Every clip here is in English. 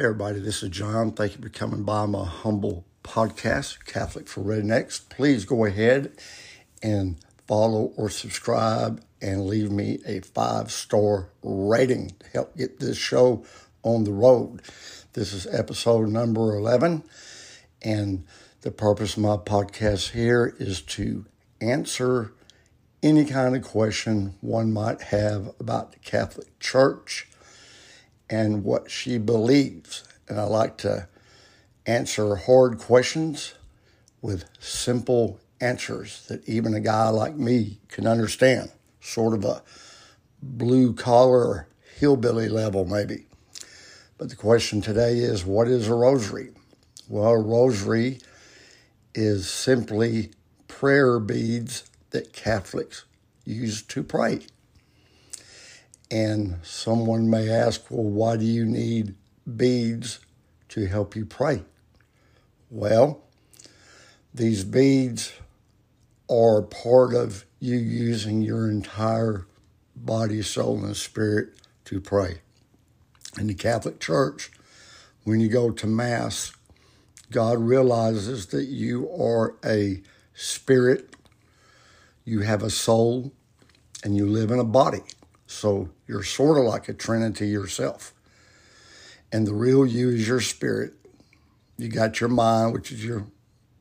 Hey, everybody, this is John. Thank you for coming by my humble podcast, Catholic for Rednecks. Please go ahead and follow or subscribe and leave me a five star rating to help get this show on the road. This is episode number 11, and the purpose of my podcast here is to answer any kind of question one might have about the Catholic Church and what she believes. And I like to answer hard questions with simple answers that even a guy like me can understand, sort of a blue collar hillbilly level, maybe. But the question today is what is a rosary? Well, a rosary is simply prayer beads that Catholics use to pray. And someone may ask, well, why do you need beads to help you pray? Well, these beads are part of you using your entire body, soul, and spirit to pray. In the Catholic Church, when you go to Mass, God realizes that you are a spirit, you have a soul, and you live in a body. So you're sort of like a trinity yourself. And the real you is your spirit. You got your mind, which is your,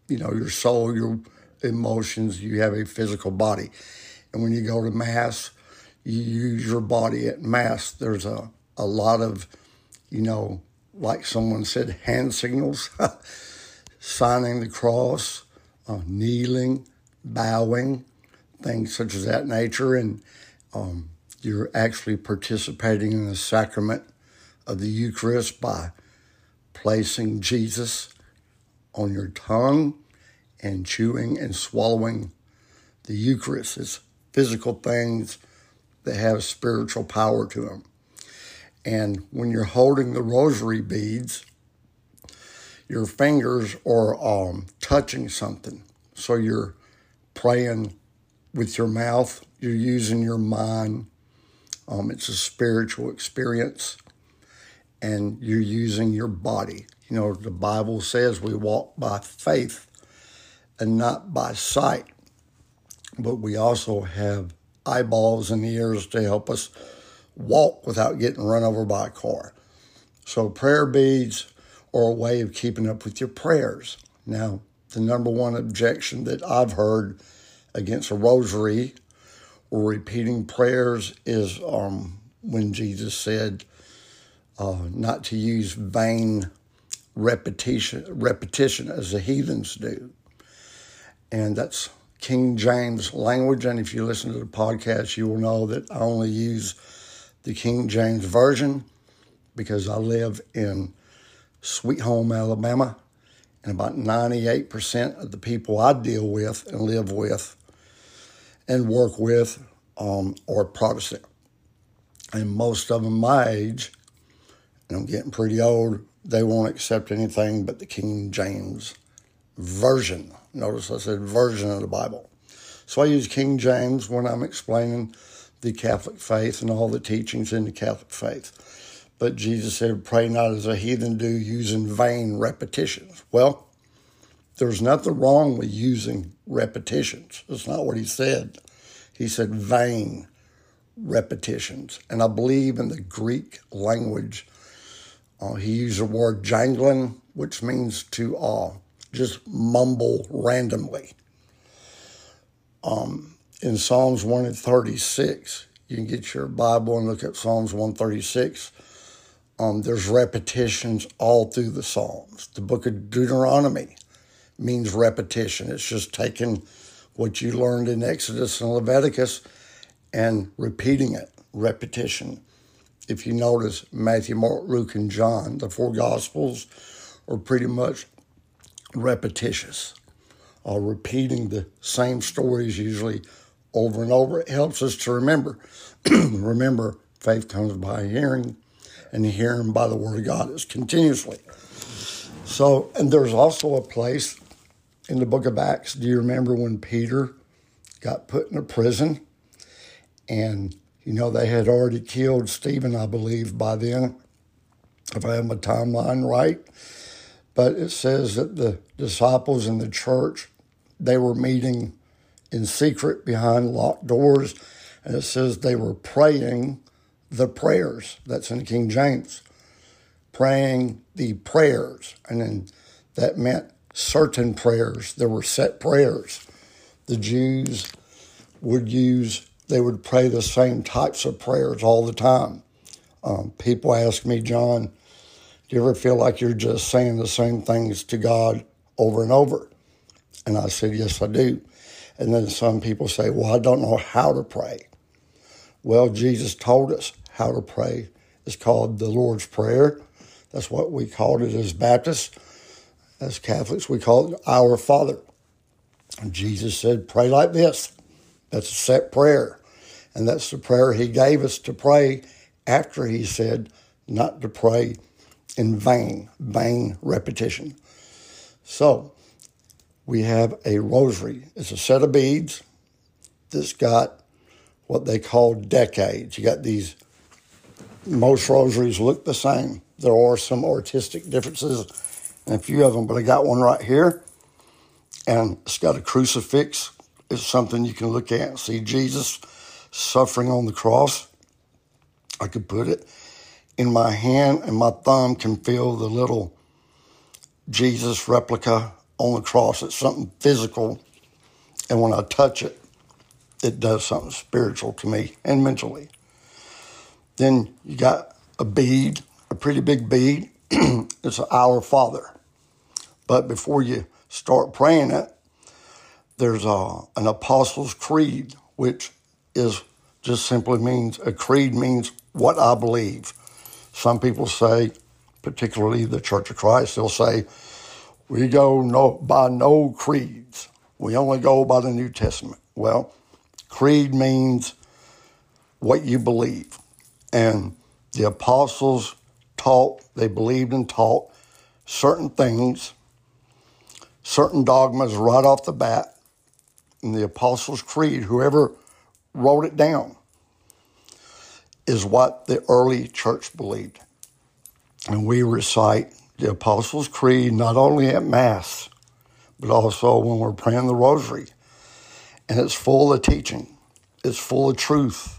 you know, your soul, your emotions. You have a physical body. And when you go to Mass, you use your body at Mass. There's a, a lot of, you know, like someone said, hand signals, signing the cross, uh, kneeling, bowing, things such as that nature. And um, you're actually participating in the sacrament of the Eucharist by placing Jesus on your tongue and chewing and swallowing the Eucharist. It's physical things that have spiritual power to them. And when you're holding the rosary beads, your fingers are um, touching something. So you're praying with your mouth, you're using your mind um, it's a spiritual experience, and you're using your body. You know, the Bible says we walk by faith and not by sight, but we also have eyeballs and ears to help us walk without getting run over by a car. So, prayer beads are a way of keeping up with your prayers. Now, the number one objection that I've heard against a rosary repeating prayers is um, when Jesus said uh, not to use vain repetition, repetition as the heathens do. And that's King James language. And if you listen to the podcast, you will know that I only use the King James Version because I live in Sweet Home, Alabama. And about 98% of the people I deal with and live with and work with um, are Protestant. And most of them my age, and I'm getting pretty old, they won't accept anything but the King James Version. Notice I said version of the Bible. So I use King James when I'm explaining the Catholic faith and all the teachings in the Catholic faith. But Jesus said, pray not as a heathen do, using vain repetitions. Well, there's nothing wrong with using repetitions. That's not what he said. He said vain repetitions. And I believe in the Greek language, uh, he used the word jangling, which means to uh, just mumble randomly. Um, in Psalms 136, you can get your Bible and look at Psalms 136. Um, there's repetitions all through the Psalms. The book of Deuteronomy means repetition. It's just taking what you learned in Exodus and Leviticus and repeating it, repetition. If you notice, Matthew, Mark, Luke, and John, the four Gospels, are pretty much repetitious, uh, repeating the same stories usually over and over. It helps us to remember. remember, faith comes by hearing, and hearing by the Word of God is continuously. So, and there's also a place in the book of Acts, do you remember when Peter got put in a prison? And, you know, they had already killed Stephen, I believe, by then. if I have my timeline right. But it says that the disciples in the church, they were meeting in secret behind locked doors. And it says they were praying the prayers. That's in King James. Praying the prayers. And then that meant certain prayers. There were set prayers. The Jews would use, they would pray the same types of prayers all the time. Um, people ask me, John, do you ever feel like you're just saying the same things to God over and over? And I said, Yes, I do. And then some people say, Well, I don't know how to pray. Well, Jesus told us how to pray. It's called the Lord's Prayer. That's what we called it as Baptists. As Catholics, we call it Our Father. Jesus said, Pray like this. That's a set prayer. And that's the prayer he gave us to pray after he said not to pray in vain, vain repetition. So we have a rosary. It's a set of beads that's got what they call decades. You got these, most rosaries look the same. There are some artistic differences in a few of them, but I got one right here and it's got a crucifix. It's something you can look at and see Jesus suffering on the cross. I could put it in my hand, and my thumb can feel the little Jesus replica on the cross. It's something physical, and when I touch it, it does something spiritual to me and mentally. Then you got a bead, a pretty big bead. it's Our Father. But before you start praying it, there's a, an Apostles' Creed, which is just simply means a creed means what I believe. Some people say, particularly the Church of Christ, they'll say, we go no, by no creeds. We only go by the New Testament. Well, creed means what you believe. And the apostles taught, they believed and taught certain things certain dogmas right off the bat in the Apostles' Creed, whoever wrote it down, is what the early church believed. And we recite the Apostles' Creed not only at Mass, but also when we're praying the Rosary. And it's full of teaching, it's full of truth.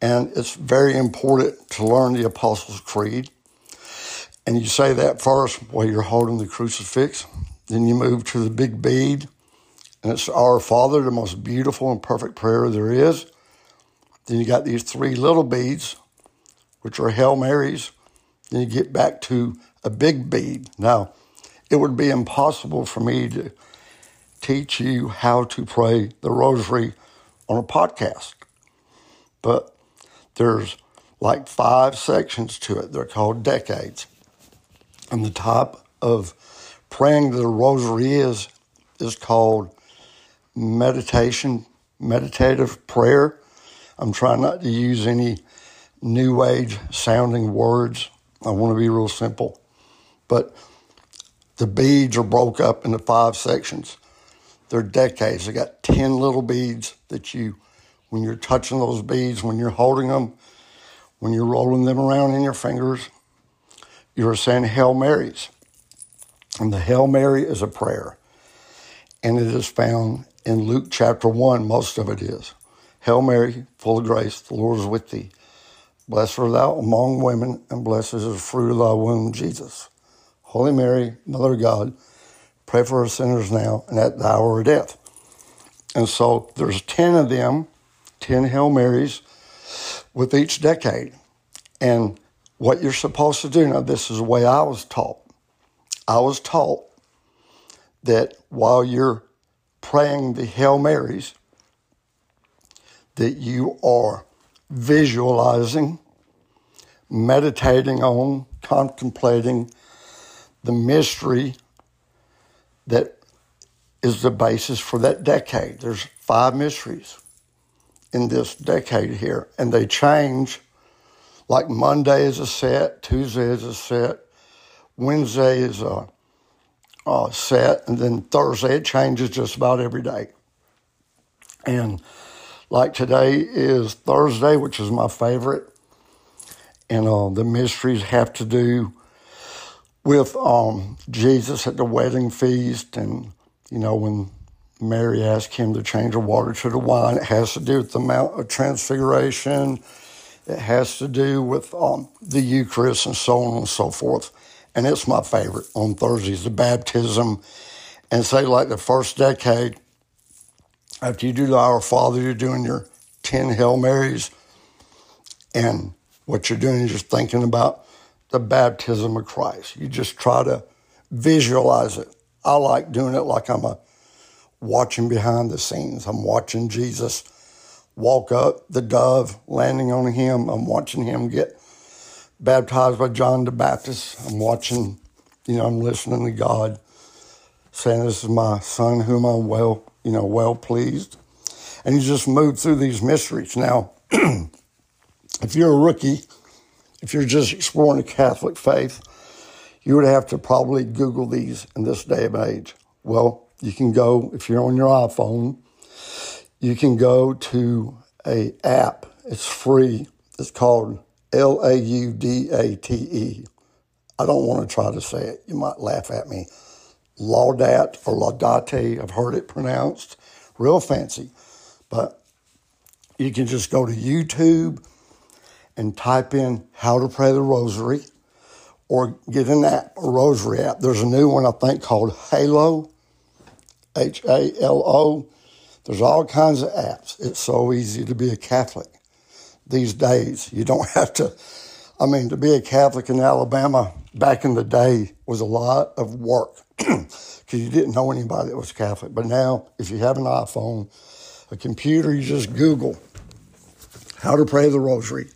And it's very important to learn the Apostles' Creed. And you say that first while you're holding the crucifix. Then you move to the big bead, and it's Our Father, the most beautiful and perfect prayer there is. Then you got these three little beads, which are Hail Marys. Then you get back to a big bead. Now, it would be impossible for me to teach you how to pray the rosary on a podcast. But there's like five sections to it. They're called decades. And the top of praying the rosary is is called meditation, meditative prayer. I'm trying not to use any new age sounding words. I want to be real simple. But the beads are broke up into five sections. They're decades. They got 10 little beads that you, when you're touching those beads, when you're holding them, when you're rolling them around in your fingers, you're saying Hail Marys. And the Hail Mary is a prayer. And it is found in Luke chapter 1, most of it is. Hail Mary, full of grace, the Lord is with thee. Blessed art thou among women, and blessed is the fruit of thy womb, Jesus. Holy Mary, Mother of God, pray for us sinners now and at the hour of death. And so there's 10 of them, 10 Hail Marys with each decade. And what you're supposed to do, now this is the way I was taught. I was taught that while you're praying the Hail Marys, that you are visualizing, meditating on, contemplating the mystery that is the basis for that decade. There's five mysteries in this decade here, and they change. Like Monday is a set, Tuesday is a set, Wednesday is a, a set, and then Thursday it changes just about every day. And like today is Thursday, which is my favorite. And uh, the mysteries have to do with um, Jesus at the wedding feast. And, you know, when Mary asked him to change the water to the wine, it has to do with the Mount of Transfiguration. It has to do with um, the Eucharist and so on and so forth. And it's my favorite on Thursdays, the baptism. And say, like the first decade, after you do the Our Father, you're doing your 10 Hail Marys. And what you're doing is just thinking about the baptism of Christ. You just try to visualize it. I like doing it like I'm a watching behind the scenes. I'm watching Jesus walk up, the dove landing on him. I'm watching him get baptized by John the Baptist. I'm watching, you know, I'm listening to God saying, This is my son whom I'm well, you know, well pleased. And you just move through these mysteries. Now, if you're a rookie, if you're just exploring the Catholic faith, you would have to probably Google these in this day and age. Well, you can go, if you're on your iPhone, you can go to a app. It's free. It's called L A U D A T E. I don't want to try to say it. You might laugh at me. Laudat or Laudate, I've heard it pronounced real fancy. But you can just go to YouTube and type in how to pray the rosary or get an app, a rosary app. There's a new one I think called Halo, H A L O. There's all kinds of apps. It's so easy to be a Catholic these days. You don't have to, I mean, to be a Catholic in Alabama back in the day was a lot of work because you didn't know anybody that was Catholic. But now, if you have an iPhone, a computer, you just Google how to pray the rosary.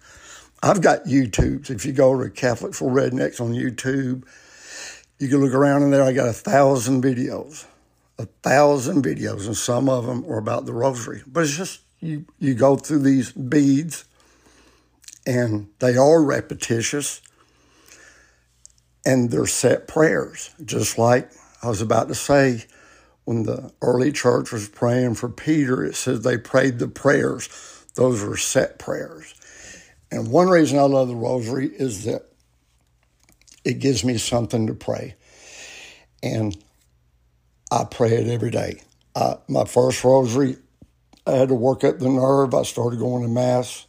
I've got YouTubes. If you go to Catholic for Rednecks on YouTube, you can look around in there. I got a thousand videos, a thousand videos, and some of them are about the rosary. But it's just you you go through these beads, and they are repetitious, and they're set prayers, just like I was about to say. When the early church was praying for Peter, it says they prayed the prayers. Those were set prayers. And one reason I love the rosary is that it gives me something to pray. And I pray it every day. I, my first rosary, I had to work up the nerve. I started going to Mass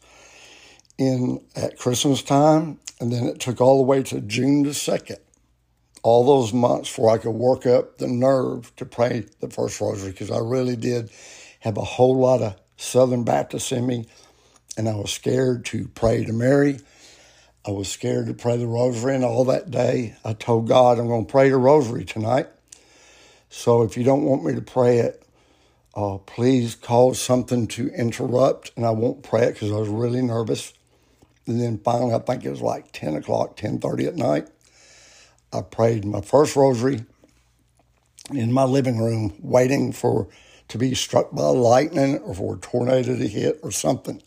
in at Christmas time, and then it took all the way to June the 2nd, all those months before I could work up the nerve to pray the first rosary because I really did have a whole lot of Southern Baptists in me and I was scared to pray to Mary. I was scared to pray the rosary, and all that day I told God, I'm going to pray the rosary tonight. So if you don't want me to pray it, uh, please cause something to interrupt, and I won't pray it because I was really nervous. And then finally, I think it was like 10 o'clock, 10.30 at night, I prayed my first rosary in my living room, waiting for to be struck by lightning or for a tornado to hit or something.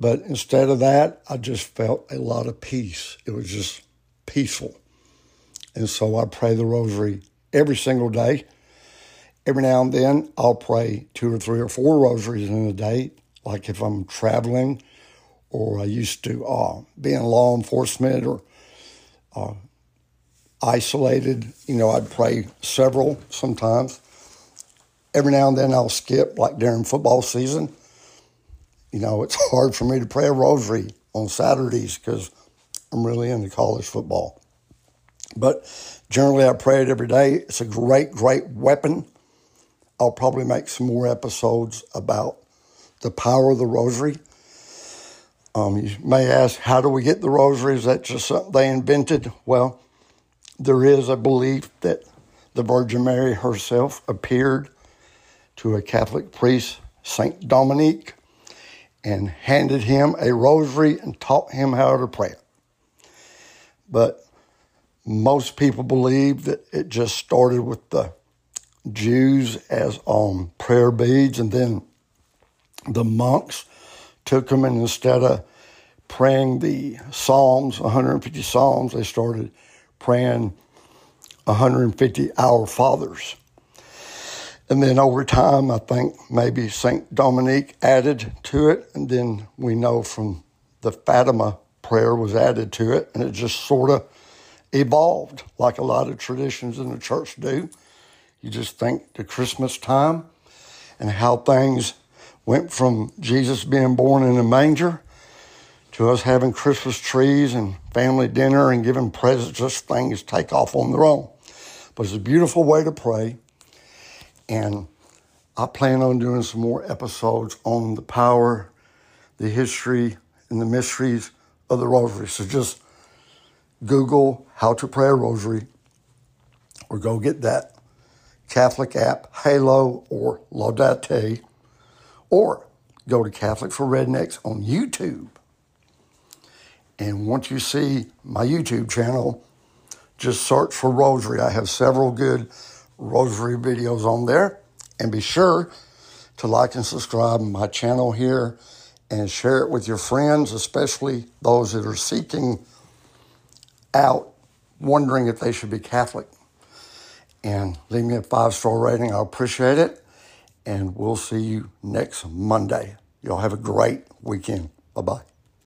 But instead of that, I just felt a lot of peace. It was just peaceful. And so I pray the rosary every single day. Every now and then, I'll pray two or three or four rosaries in a day, like if I'm traveling or I used to uh, be in law enforcement or uh, isolated. You know, I'd pray several sometimes. Every now and then, I'll skip, like during football season you know, it's hard for me to pray a rosary on Saturdays because I'm really into college football. But generally, I pray it every day. It's a great, great weapon. I'll probably make some more episodes about the power of the rosary. Um, you may ask, how do we get the rosary? Is that just something they invented? Well, there is a belief that the Virgin Mary herself appeared to a Catholic priest, Saint Dominique, and handed him a rosary and taught him how to pray. But most people believe that it just started with the Jews as um, prayer beads, and then the monks took them, and instead of praying the Psalms, 150 Psalms, they started praying 150 Our Fathers. And then over time, I think maybe St. Dominique added to it. And then we know from the Fatima prayer was added to it, and it just sort of evolved like a lot of traditions in the church do. You just think to Christmas time and how things went from Jesus being born in a manger to us having Christmas trees and family dinner and giving presents, just things take off on their own. But it's a beautiful way to pray. And I plan on doing some more episodes on the power, the history, and the mysteries of the rosary. So just Google how to pray a rosary or go get that Catholic app, Halo or Laudate, or go to Catholic for Rednecks on YouTube. And once you see my YouTube channel, just search for Rosary. I have several good Rosary videos on there. And be sure to like and subscribe my channel here and share it with your friends, especially those that are seeking out, wondering if they should be Catholic. And leave me a five star rating. I appreciate it. And we'll see you next Monday. Y'all have a great weekend. Bye bye.